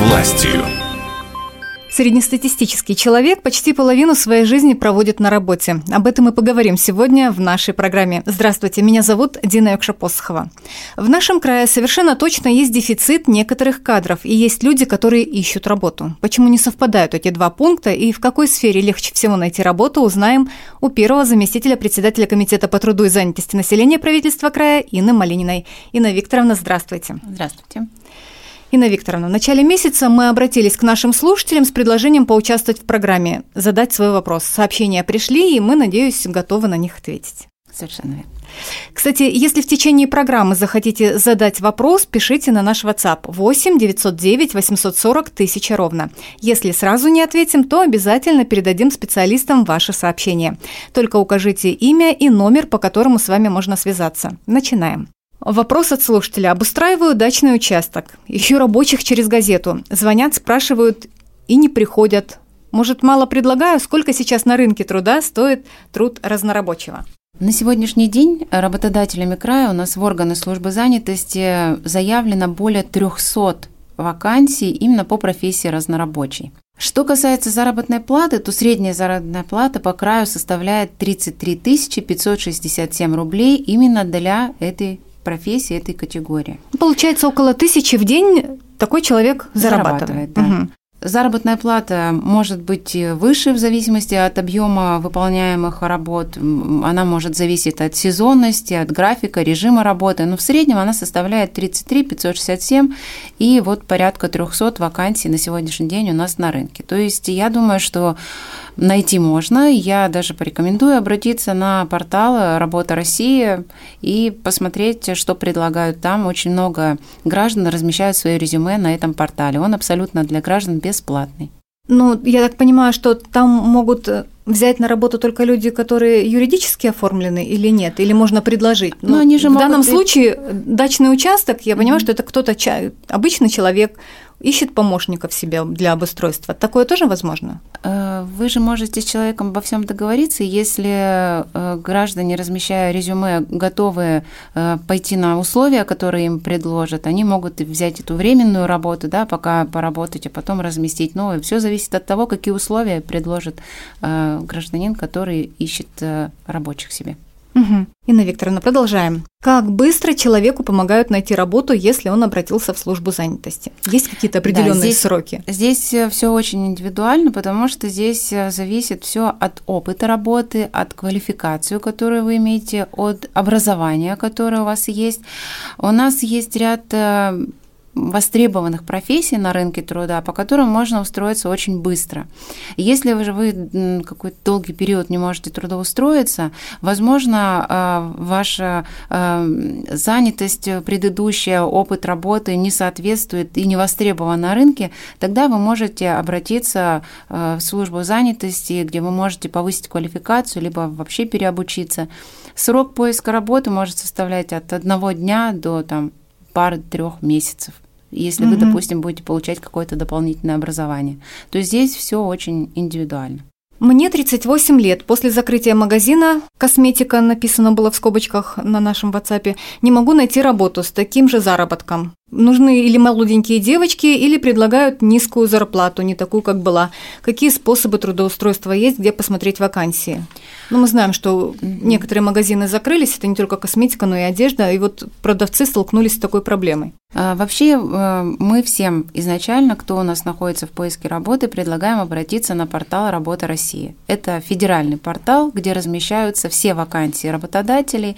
властью. Среднестатистический человек почти половину своей жизни проводит на работе. Об этом мы поговорим сегодня в нашей программе. Здравствуйте, меня зовут Дина Якшапосхова. В нашем крае совершенно точно есть дефицит некоторых кадров, и есть люди, которые ищут работу. Почему не совпадают эти два пункта и в какой сфере легче всего найти работу, узнаем у первого заместителя председателя Комитета по труду и занятости населения правительства края Инны Малининой. Инна Викторовна, здравствуйте. Здравствуйте. Инна Викторовна, в начале месяца мы обратились к нашим слушателям с предложением поучаствовать в программе, задать свой вопрос. Сообщения пришли, и мы, надеюсь, готовы на них ответить. Совершенно верно. Кстати, если в течение программы захотите задать вопрос, пишите на наш WhatsApp 8 909 840 1000 ровно. Если сразу не ответим, то обязательно передадим специалистам ваше сообщение. Только укажите имя и номер, по которому с вами можно связаться. Начинаем. Вопрос от слушателя. Обустраиваю дачный участок. Ищу рабочих через газету. Звонят, спрашивают и не приходят. Может, мало предлагаю? Сколько сейчас на рынке труда стоит труд разнорабочего? На сегодняшний день работодателями края у нас в органы службы занятости заявлено более 300 вакансий именно по профессии разнорабочий. Что касается заработной платы, то средняя заработная плата по краю составляет 33 567 рублей именно для этой профессии этой категории. Получается, около тысячи в день такой человек зарабатывает. зарабатывает да. угу. Заработная плата может быть выше в зависимости от объема выполняемых работ. Она может зависеть от сезонности, от графика, режима работы. Но в среднем она составляет 33 567 и вот порядка 300 вакансий на сегодняшний день у нас на рынке. То есть я думаю, что найти можно. Я даже порекомендую обратиться на портал «Работа России» и посмотреть, что предлагают там. Очень много граждан размещают свои резюме на этом портале. Он абсолютно для граждан бесплатный. Ну, я так понимаю, что там могут взять на работу только люди, которые юридически оформлены или нет? Или можно предложить? Ну, они же в данном случае дачный участок, я понимаю, mm-hmm. что это кто-то, обычный человек, ищет помощников себе для обустройства. Такое тоже возможно? Э, вы же можете с человеком обо всем договориться, если э, граждане, размещая резюме, готовы э, пойти на условия, которые им предложат, они могут взять эту временную работу, да, пока поработать, а потом разместить новую. Все зависит от того, какие условия предложит гражданин, который ищет рабочих себе. Угу. Инна Викторовна, продолжаем. Как быстро человеку помогают найти работу, если он обратился в службу занятости? Есть какие-то определенные да, здесь, сроки? Здесь э, все очень индивидуально, потому что здесь э, зависит все от опыта работы, от квалификации, которую вы имеете, от образования, которое у вас есть. У нас есть ряд э, востребованных профессий на рынке труда, по которым можно устроиться очень быстро. Если же вы какой-то долгий период не можете трудоустроиться, возможно, а, ваша а, занятость предыдущая, опыт работы не соответствует и не востребован на рынке, тогда вы можете обратиться а, в службу занятости, где вы можете повысить квалификацию, либо вообще переобучиться. Срок поиска работы может составлять от одного дня до там, пары-трех месяцев если угу. вы, допустим, будете получать какое-то дополнительное образование. То есть здесь все очень индивидуально. Мне 38 лет. После закрытия магазина «Косметика» написано было в скобочках на нашем WhatsApp. Не могу найти работу с таким же заработком. Нужны или молоденькие девочки, или предлагают низкую зарплату, не такую, как была. Какие способы трудоустройства есть, где посмотреть вакансии? Ну, мы знаем, что некоторые магазины закрылись, это не только косметика, но и одежда, и вот продавцы столкнулись с такой проблемой. А, вообще э, мы всем изначально, кто у нас находится в поиске работы, предлагаем обратиться на портал «Работа России». Это федеральный портал, где размещаются все вакансии работодателей,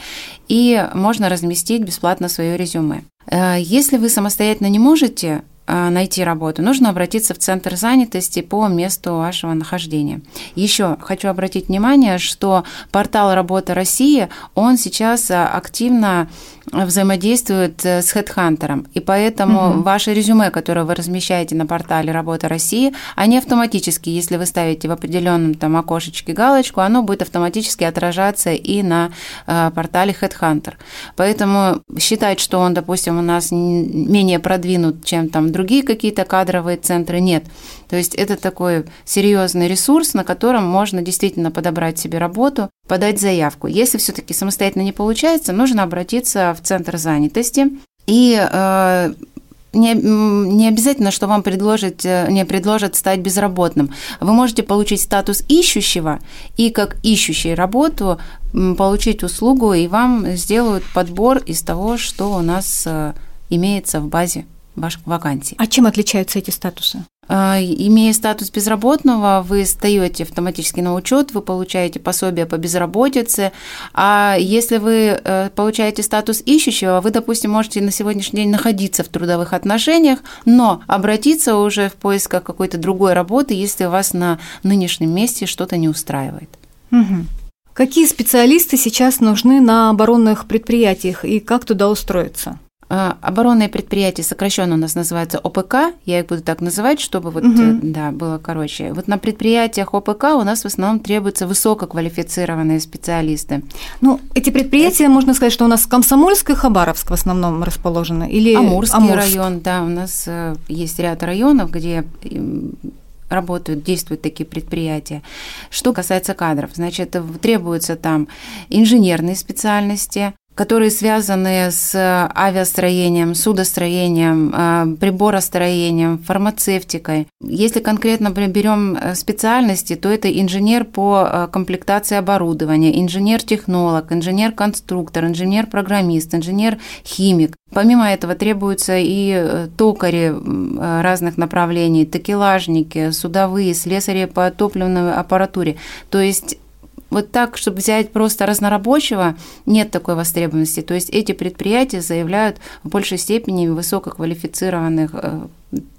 и можно разместить бесплатно свое резюме. Э, если вы самостоятельно не можете найти работу, нужно обратиться в центр занятости по месту вашего нахождения. Еще хочу обратить внимание, что портал «Работа России», он сейчас э, активно взаимодействует э, с HeadHunter, и поэтому угу. ваше резюме, которое вы размещаете на портале «Работа России», они автоматически, если вы ставите в определенном там окошечке галочку, оно будет автоматически отражаться и на портале HeadHunter. Поэтому считать, что он, допустим, у нас менее продвинут, чем там другие какие-то кадровые центры нет. То есть это такой серьезный ресурс, на котором можно действительно подобрать себе работу, подать заявку. Если все-таки самостоятельно не получается, нужно обратиться в центр занятости и э, не, не обязательно, что вам предложат, э, не предложат стать безработным. Вы можете получить статус ищущего и как ищущий работу получить услугу, и вам сделают подбор из того, что у нас э, имеется в базе ваших вакансий. А чем отличаются эти статусы? А, имея статус безработного, вы встаете автоматически на учет, вы получаете пособие по безработице, а если вы э, получаете статус ищущего, вы, допустим, можете на сегодняшний день находиться в трудовых отношениях, но обратиться уже в поисках какой-то другой работы, если вас на нынешнем месте что-то не устраивает. Угу. Какие специалисты сейчас нужны на оборонных предприятиях и как туда устроиться? А, оборонные предприятия сокращенно у нас называются ОПК, я их буду так называть, чтобы вот, угу. да, было короче. Вот на предприятиях ОПК у нас в основном требуются высококвалифицированные специалисты. Ну, эти предприятия, Это... можно сказать, что у нас Комсомольск и Хабаровск в основном расположены? Или Амурский Амурск? район, да, у нас э, есть ряд районов, где работают, действуют такие предприятия. Что касается кадров, значит, требуются там инженерные специальности, которые связаны с авиастроением, судостроением, э, приборостроением, фармацевтикой. Если конкретно берем э, специальности, то это инженер по э, комплектации оборудования, инженер-технолог, инженер-конструктор, инженер-программист, инженер-химик. Помимо этого требуются и токари разных направлений, такелажники, судовые, слесари по топливной аппаратуре. То есть вот так, чтобы взять просто разнорабочего, нет такой востребованности. То есть эти предприятия заявляют в большей степени высококвалифицированных э,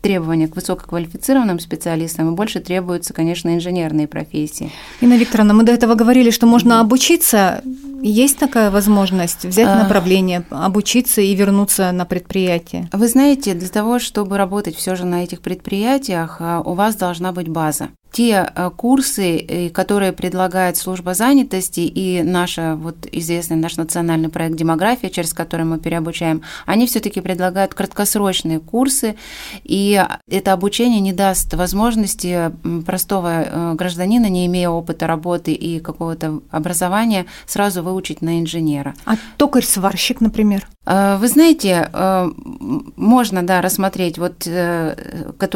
требования к высококвалифицированным специалистам, и больше требуются, конечно, инженерные профессии. Инна Викторовна, мы до этого говорили, что можно обучиться. Есть такая возможность взять а. направление, обучиться и вернуться на предприятие? Вы знаете, для того, чтобы работать все же на этих предприятиях, а, у вас должна быть база те э, курсы, э, которые предлагает служба занятости и наша вот известный наш национальный проект «Демография», через который мы переобучаем, они все таки предлагают краткосрочные курсы, и это обучение не даст возможности простого э, гражданина, не имея опыта работы и какого-то образования, сразу выучить на инженера. А токарь-сварщик, например? Вы знаете, можно, да, рассмотреть вот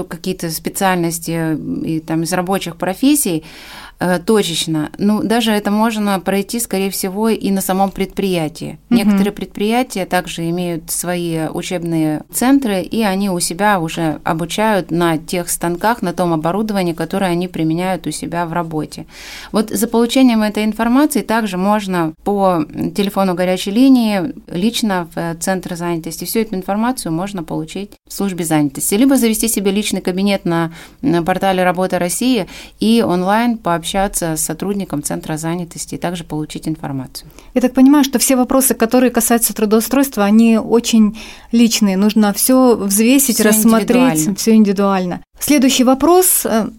какие-то специальности и там из рабочих профессий, Э, точечно. Ну, даже это можно пройти, скорее всего, и на самом предприятии. Угу. Некоторые предприятия также имеют свои учебные центры, и они у себя уже обучают на тех станках, на том оборудовании, которое они применяют у себя в работе. Вот за получением этой информации также можно по телефону горячей линии лично в центр занятости всю эту информацию можно получить в службе занятости, либо завести себе личный кабинет на, на портале «Работа России» и онлайн пообщаться пообщаться с сотрудником Центра занятости и также получить информацию. Я так понимаю, что все вопросы, которые касаются трудоустройства, они очень личные. Нужно все взвесить, всё рассмотреть, все индивидуально. Следующий вопрос э,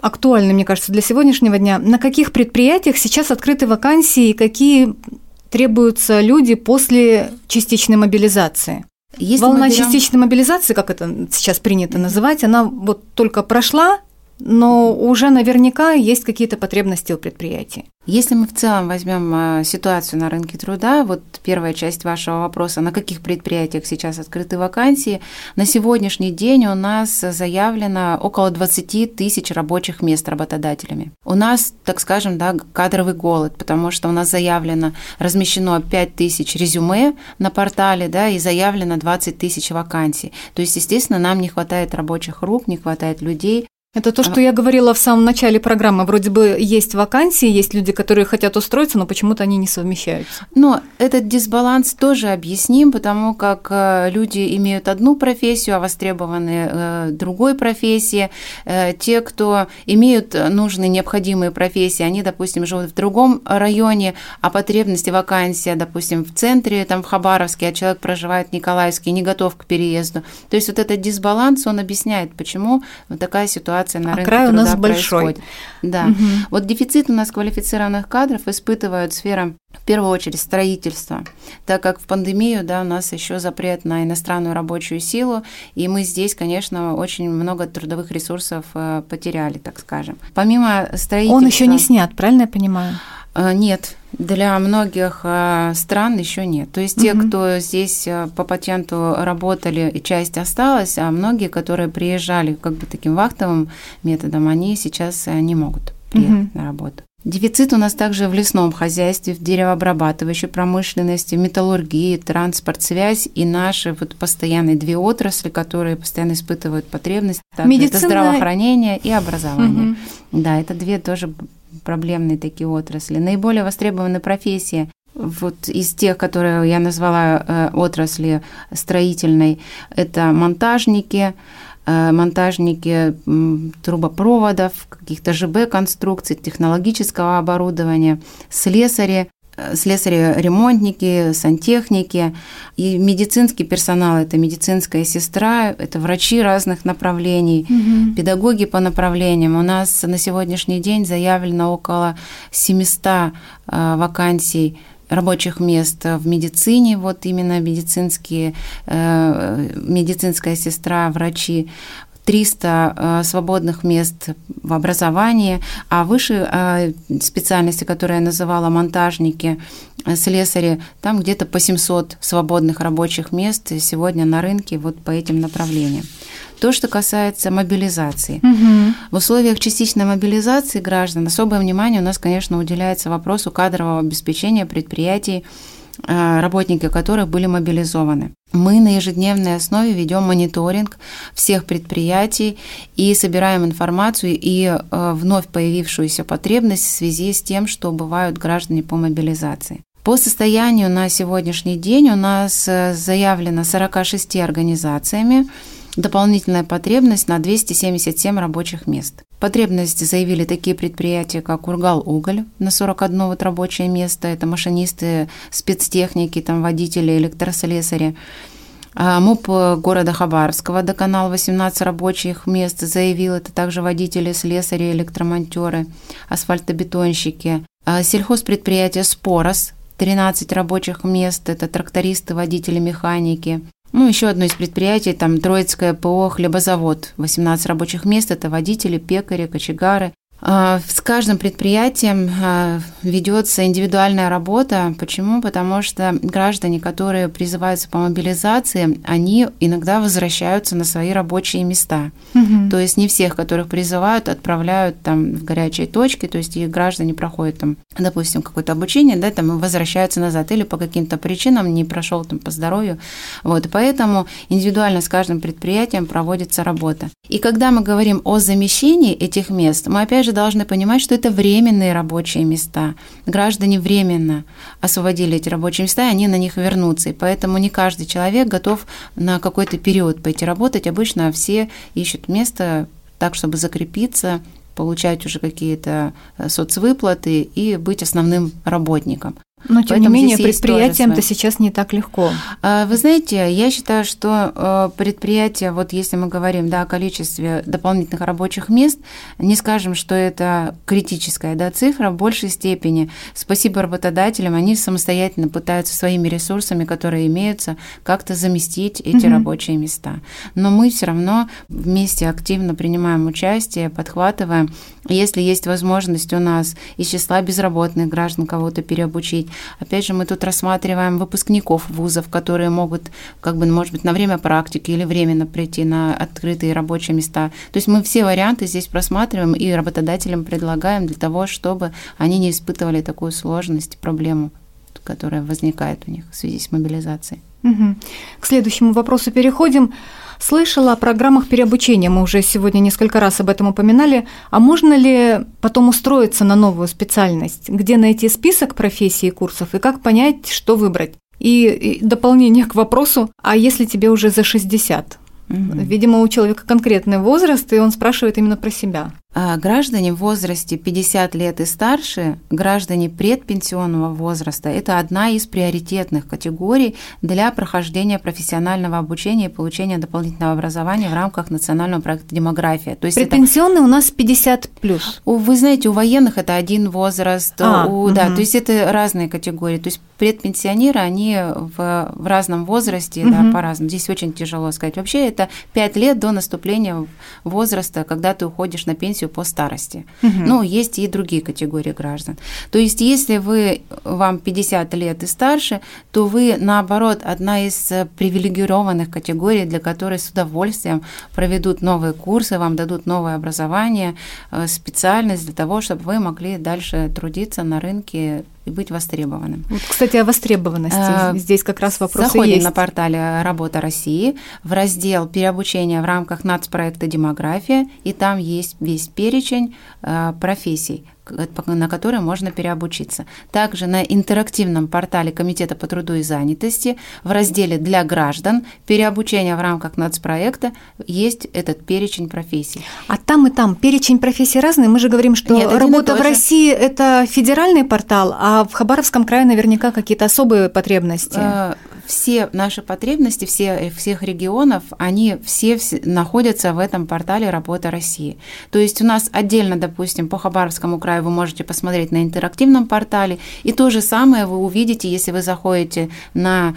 актуальный, мне кажется, для сегодняшнего дня. На каких предприятиях сейчас открыты вакансии и какие требуются люди после частичной мобилизации? Если Волна берем... частичной мобилизации, как это сейчас принято называть, она вот только прошла, но уже наверняка есть какие-то потребности у предприятий. Если мы в целом возьмем а, ситуацию на рынке труда, вот первая часть вашего вопроса, на каких предприятиях сейчас открыты вакансии, на сегодняшний день у нас заявлено около 20 тысяч рабочих мест работодателями. У нас, так скажем, да, кадровый голод, потому что у нас заявлено, размещено 5 тысяч резюме на портале, да, и заявлено 20 тысяч вакансий. То есть, естественно, нам не хватает рабочих рук, не хватает людей, это то, что я говорила в самом начале программы. Вроде бы есть вакансии, есть люди, которые хотят устроиться, но почему-то они не совмещаются. Но этот дисбаланс тоже объясним, потому как э, люди имеют одну профессию, а востребованы э, другой профессии. Э, те, кто имеют нужные, необходимые профессии, они, допустим, живут в другом районе, а потребности вакансия, допустим, в центре, там в Хабаровске, а человек проживает в Николаевске, не готов к переезду. То есть вот этот дисбаланс, он объясняет, почему такая ситуация ситуация на а рынке край у нас большой. Да. Угу. Вот дефицит у нас квалифицированных кадров испытывают сфера в первую очередь строительство, так как в пандемию да, у нас еще запрет на иностранную рабочую силу, и мы здесь, конечно, очень много трудовых ресурсов э, потеряли, так скажем. Помимо строительства... Он еще не снят, правильно я понимаю? А, нет, для многих а, стран еще нет. То есть те, угу. кто здесь а, по патенту работали, часть осталась, а многие, которые приезжали как бы таким вахтовым методом, они сейчас не могут приехать угу. на работу. Дефицит у нас также в лесном хозяйстве, в деревообрабатывающей промышленности, в металлургии, транспорт, связь и наши вот постоянные две отрасли, которые постоянно испытывают потребность. Медицина... Это здравоохранение и образование. Угу. Да, это две тоже проблемные такие отрасли. Наиболее востребованные профессии вот из тех, которые я назвала э, отрасли строительной, это монтажники, э, монтажники трубопроводов, каких-то ЖБ-конструкций, технологического оборудования, слесари, слесари-ремонтники, сантехники и медицинский персонал. Это медицинская сестра, это врачи разных направлений, угу. педагоги по направлениям. У нас на сегодняшний день заявлено около 700 э, вакансий рабочих мест в медицине, вот именно медицинские, э, медицинская сестра, врачи. 300 э, свободных мест в образовании, а выше э, специальности, которые я называла, монтажники, э, слесари, там где-то по 700 свободных рабочих мест сегодня на рынке вот по этим направлениям. То, что касается мобилизации. Угу. В условиях частичной мобилизации граждан особое внимание у нас, конечно, уделяется вопросу кадрового обеспечения предприятий работники которых были мобилизованы. Мы на ежедневной основе ведем мониторинг всех предприятий и собираем информацию и э, вновь появившуюся потребность в связи с тем, что бывают граждане по мобилизации. По состоянию на сегодняшний день у нас э, заявлено 46 организациями, дополнительная потребность на 277 рабочих мест. Потребность заявили такие предприятия, как Ургал Уголь на 41 вот рабочее место, это машинисты, спецтехники, там водители, электрослесари. А МУП города Хабаровского доканал 18 рабочих мест заявил, это также водители, слесари, электромонтеры, асфальтобетонщики. А сельхозпредприятие «Спорос» 13 рабочих мест, это трактористы, водители, механики. Ну, еще одно из предприятий, там Троицкое ПО «Хлебозавод». 18 рабочих мест – это водители, пекари, кочегары. А, с каждым предприятием а, ведется индивидуальная работа. Почему? Потому что граждане, которые призываются по мобилизации, они иногда возвращаются на свои рабочие места. Угу. То есть не всех, которых призывают, отправляют там в горячие точки. То есть и граждане проходят там, допустим, какое-то обучение, да, там возвращаются назад или по каким-то причинам не прошел там по здоровью. Вот, поэтому индивидуально с каждым предприятием проводится работа. И когда мы говорим о замещении этих мест, мы опять же же должны понимать, что это временные рабочие места. Граждане временно освободили эти рабочие места, и они на них вернутся. И поэтому не каждый человек готов на какой-то период пойти работать. Обычно все ищут место так, чтобы закрепиться, получать уже какие-то э, соцвыплаты и быть основным работником. Но, тем Поэтому не менее, предприятиям-то сейчас не так легко. А, вы знаете, я считаю, что э, предприятия, вот если мы говорим да, о количестве дополнительных рабочих мест, не скажем, что это критическая да, цифра, в большей степени спасибо работодателям, они самостоятельно пытаются своими ресурсами, которые имеются, как-то заместить эти угу. рабочие места. Но мы все равно вместе активно принимаем участие, подхватываем. Если есть возможность у нас из числа безработных граждан кого-то переобучить, Опять же, мы тут рассматриваем выпускников вузов, которые могут, как бы, может быть, на время практики или временно прийти на открытые рабочие места. То есть мы все варианты здесь просматриваем и работодателям предлагаем для того, чтобы они не испытывали такую сложность, проблему, которая возникает у них в связи с мобилизацией. Угу. К следующему вопросу переходим. Слышала о программах переобучения, мы уже сегодня несколько раз об этом упоминали. А можно ли потом устроиться на новую специальность? Где найти список профессий и курсов и как понять, что выбрать? И дополнение к вопросу, а если тебе уже за 60? Угу. Видимо, у человека конкретный возраст, и он спрашивает именно про себя. А граждане в возрасте 50 лет и старше, граждане предпенсионного возраста, это одна из приоритетных категорий для прохождения профессионального обучения и получения дополнительного образования в рамках национального проекта «Демография». То есть Предпенсионный это... у нас 50 плюс. Вы знаете, у военных это один возраст, а, у, угу. да, то есть это разные категории. То есть предпенсионеры, они в, в разном возрасте, угу. да, по-разному. Здесь очень тяжело сказать. Вообще это 5 лет до наступления возраста, когда ты уходишь на пенсию пенсию по старости. Угу. Ну, есть и другие категории граждан. То есть, если вы, вам 50 лет и старше, то вы, наоборот, одна из привилегированных категорий, для которой с удовольствием проведут новые курсы, вам дадут новое образование, э, специальность для того, чтобы вы могли дальше трудиться на рынке и быть востребованным. Вот, кстати, о востребованности. А, Здесь как раз вопрос Заходим есть. на портале «Работа России» в раздел «Переобучение в рамках нацпроекта «Демография», и там есть весь перечень э, профессий, на которые можно переобучиться. Также на интерактивном портале Комитета по труду и занятости в разделе «Для граждан» переобучение в рамках нацпроекта есть этот перечень профессий. А там и там перечень профессий разный. Мы же говорим, что Нет, работа в России – это федеральный портал, а в Хабаровском крае наверняка какие-то особые потребности. Э, все наши потребности все, всех регионов, они все находятся в этом портале «Работа России». То есть у нас отдельно, допустим, по Хабаровскому краю вы можете посмотреть на интерактивном портале, и то же самое вы увидите, если вы заходите на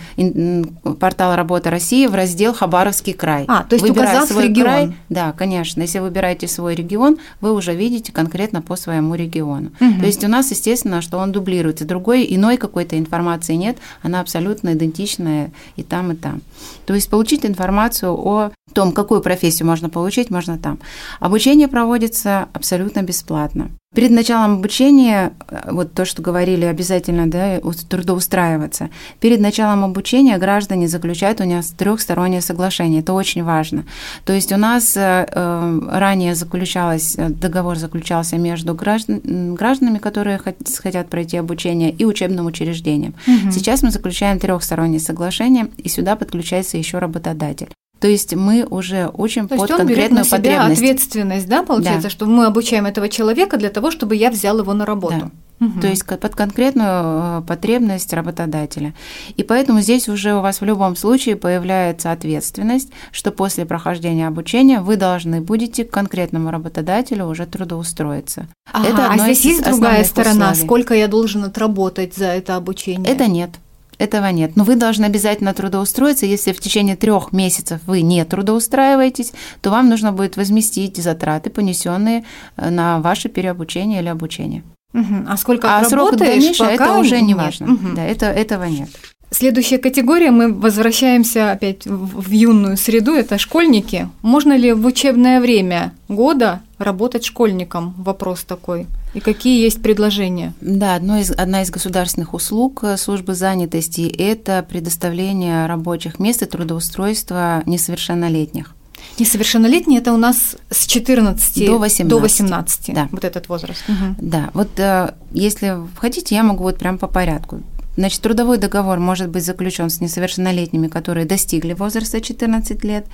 портал «Работа России» в раздел «Хабаровский край». А, то есть Выбирая указав свой регион. Край, да, конечно. Если выбираете свой регион, вы уже видите конкретно по своему региону. Угу. То есть у нас, естественно, что он дублируется. Другой, иной какой-то информации нет, она абсолютно идентична разное и там, и там. То есть получить информацию о том, какую профессию можно получить, можно там. Обучение проводится абсолютно бесплатно. Перед началом обучения, э, вот то, что говорили, обязательно да, трудоустраиваться. Перед началом обучения граждане заключают у нас трехстороннее соглашение. Это очень важно. То есть у нас э, э, ранее заключалось, договор заключался между граждан, гражданами, которые хотят пройти обучение, и учебным учреждением. Угу. Сейчас мы заключаем трехстороннее соглашение, и сюда подключается еще работодатель. То есть мы уже учим То под есть он конкретную берет на себя ответственность, да, получается, да. что мы обучаем этого человека для того, чтобы я взял его на работу. Да. Угу. То есть под конкретную э, потребность работодателя. И поэтому здесь уже у вас в любом случае появляется ответственность, что после прохождения обучения вы должны будете к конкретному работодателю уже трудоустроиться. Ага, это а здесь есть другая сторона, условий. сколько я должен отработать за это обучение? Это нет. Этого нет. Но вы должны обязательно трудоустроиться. Если в течение трех месяцев вы не трудоустраиваетесь, то вам нужно будет возместить затраты, понесенные э, на ваше переобучение или обучение. Угу. А сколько а срок дальнейшего это уже не важно. Угу. Да, это, этого нет. Следующая категория, мы возвращаемся опять в юную среду, это школьники. Можно ли в учебное время года работать школьником? Вопрос такой. И какие есть предложения? Да, одно из, одна из государственных услуг э, службы занятости – это предоставление рабочих мест и трудоустройства несовершеннолетних. Несовершеннолетние это у нас с 14 до 18. До 18 да. Вот этот возраст. Угу. Да, вот э, если хотите, я могу вот прям по порядку. Значит, трудовой договор может быть заключен с несовершеннолетними, которые достигли возраста 14 лет,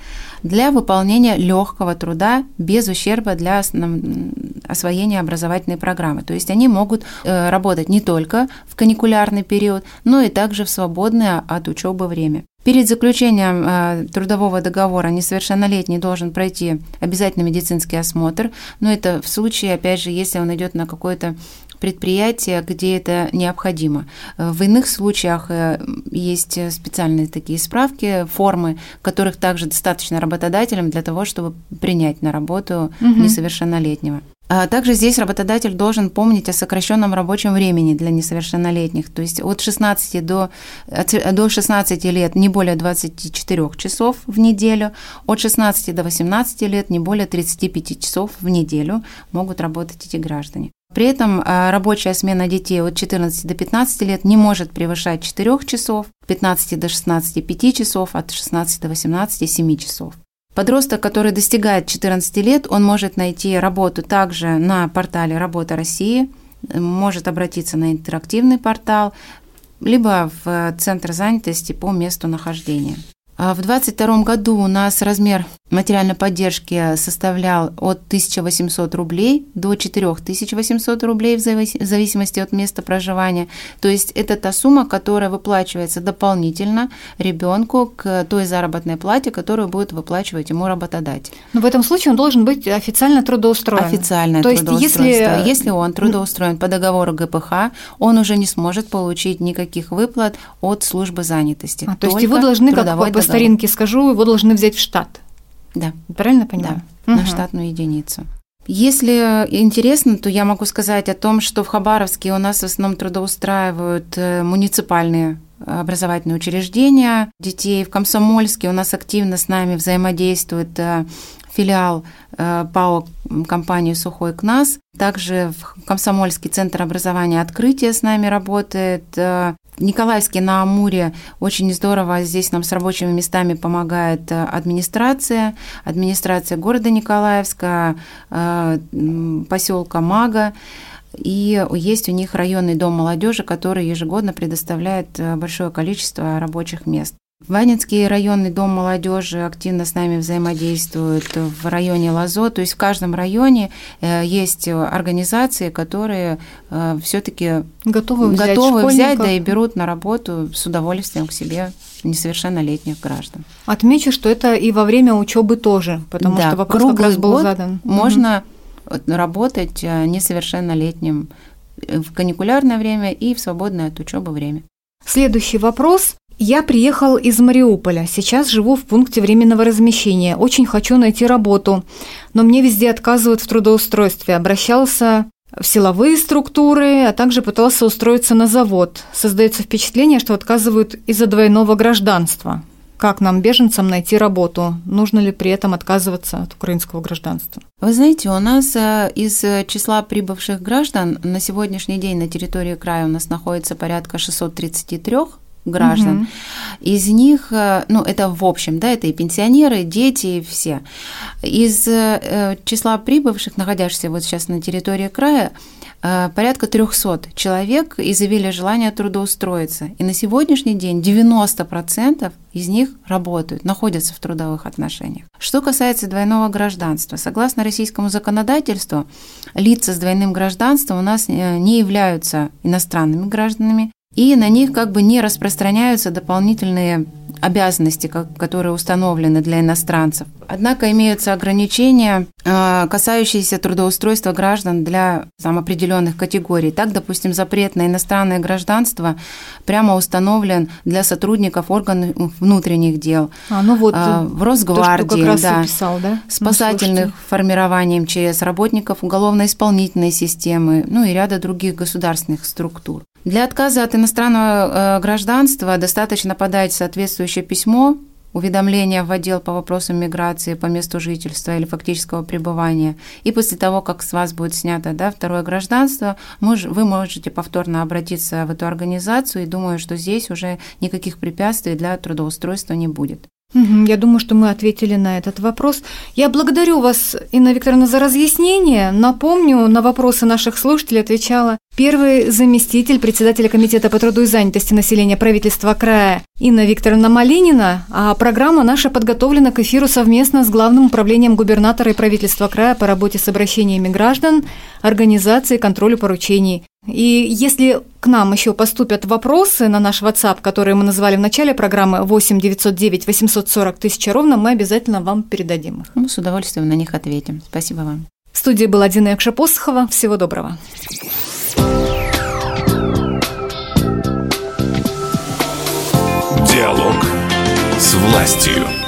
для выполнения легкого труда без ущерба для освоения образовательной программы. То есть они могут э, работать не только в каникулярный период, но и также в свободное от учебы время. Перед заключением э, трудового договора несовершеннолетний должен пройти обязательно медицинский осмотр, но это в случае, опять же, если он идет на какое-то предприятия, где это необходимо. В иных случаях э, есть специальные такие справки, формы, которых также достаточно работодателям для того, чтобы принять на работу угу. несовершеннолетнего. А также здесь работодатель должен помнить о сокращенном рабочем времени для несовершеннолетних, то есть от 16 до, до 16 лет не более 24 часов в неделю, от 16 до 18 лет не более 35 часов в неделю могут работать эти граждане. При этом а, рабочая смена детей от 14 до 15 лет не может превышать 4 часов, 15 до 16 – 5 часов, от 16 до 18 – 7 часов. Подросток, который достигает 14 лет, он может найти работу также на портале «Работа России», может обратиться на интерактивный портал, либо в Центр занятости по месту нахождения. А в 2022 году у нас размер материальной поддержки составлял от 1800 рублей до 4800 рублей в зависимости от места проживания. То есть это та сумма, которая выплачивается дополнительно ребенку к той заработной плате, которую будет выплачивать ему работодатель. Но в этом случае он должен быть официально трудоустроен. Официально То есть если... если он трудоустроен по договору ГПХ, он уже не сможет получить никаких выплат от службы занятости. А, то есть его должны, как по старинке скажу, его должны взять в штат. Да. Правильно понимаю? Да, угу. на штатную единицу. Если интересно, то я могу сказать о том, что в Хабаровске у нас в основном трудоустраивают э, муниципальные образовательные учреждения детей. В Комсомольске у нас активно с нами взаимодействует э, филиал э, ПАО компании «Сухой КНАС». Также в Комсомольский центр образования «Открытие» с нами работает. В Николаевске на Амуре очень здорово здесь нам с рабочими местами помогает администрация, администрация города Николаевска, поселка Мага. И есть у них районный дом молодежи, который ежегодно предоставляет э, большое количество рабочих мест. Ванинский районный дом молодежи активно с нами взаимодействует в районе Лазо. То есть в каждом районе э, есть организации, которые э, все-таки готовы взять, готовы взять да, и берут на работу с удовольствием к себе несовершеннолетних граждан. Отмечу, что это и во время учебы тоже, потому да, что вопрос как раз был задан. Можно угу работать несовершеннолетним в каникулярное время и в свободное от учебы время. Следующий вопрос. Я приехал из Мариуполя. Сейчас живу в пункте временного размещения. Очень хочу найти работу, но мне везде отказывают в трудоустройстве. Обращался в силовые структуры, а также пытался устроиться на завод. Создается впечатление, что отказывают из-за двойного гражданства. Как нам, беженцам, найти работу? Нужно ли при этом отказываться от украинского гражданства? Вы знаете, у нас э, из числа прибывших граждан на сегодняшний день на территории края у нас находится порядка 633 граждан. Угу. Из них, э, ну, это в общем, да, это и пенсионеры, и дети, и все. Из э, числа прибывших, находящихся вот сейчас на территории края, Э, порядка 300 человек изъявили желание трудоустроиться. И на сегодняшний день 90% из них работают, находятся в трудовых отношениях. Что касается двойного гражданства, согласно российскому законодательству, лица с двойным гражданством у нас не являются иностранными гражданами, и на них как бы не распространяются дополнительные обязанности, которые установлены для иностранцев. Однако имеются ограничения, а, касающиеся трудоустройства граждан для там, определенных категорий. Так, допустим, запрет на иностранное гражданство прямо установлен для сотрудников органов внутренних дел. А, ну вот, а, в Росгвардии, то, как раз да, писал, да? спасательных ну, формирований МЧС, работников уголовно-исполнительной системы, ну и ряда других государственных структур. Для отказа от иностранного э, гражданства достаточно подать соответствующее письмо, уведомление в отдел по вопросам миграции по месту жительства или фактического пребывания. И после того, как с вас будет снято да, второе гражданство, вы можете повторно обратиться в эту организацию и думаю, что здесь уже никаких препятствий для трудоустройства не будет. Я думаю, что мы ответили на этот вопрос. Я благодарю вас, Инна Викторовна, за разъяснение. Напомню, на вопросы наших слушателей отвечала первый заместитель председателя Комитета по труду и занятости населения правительства края Инна Викторовна Малинина, а программа наша подготовлена к эфиру совместно с Главным управлением губернатора и правительства края по работе с обращениями граждан, организации контролю поручений. И если к нам еще поступят вопросы на наш WhatsApp, которые мы назвали в начале программы 8 909 840 тысяча ровно, мы обязательно вам передадим их. Мы с удовольствием на них ответим. Спасибо вам. В студии была Дина Якшапосхова. Всего доброго. Диалог с властью.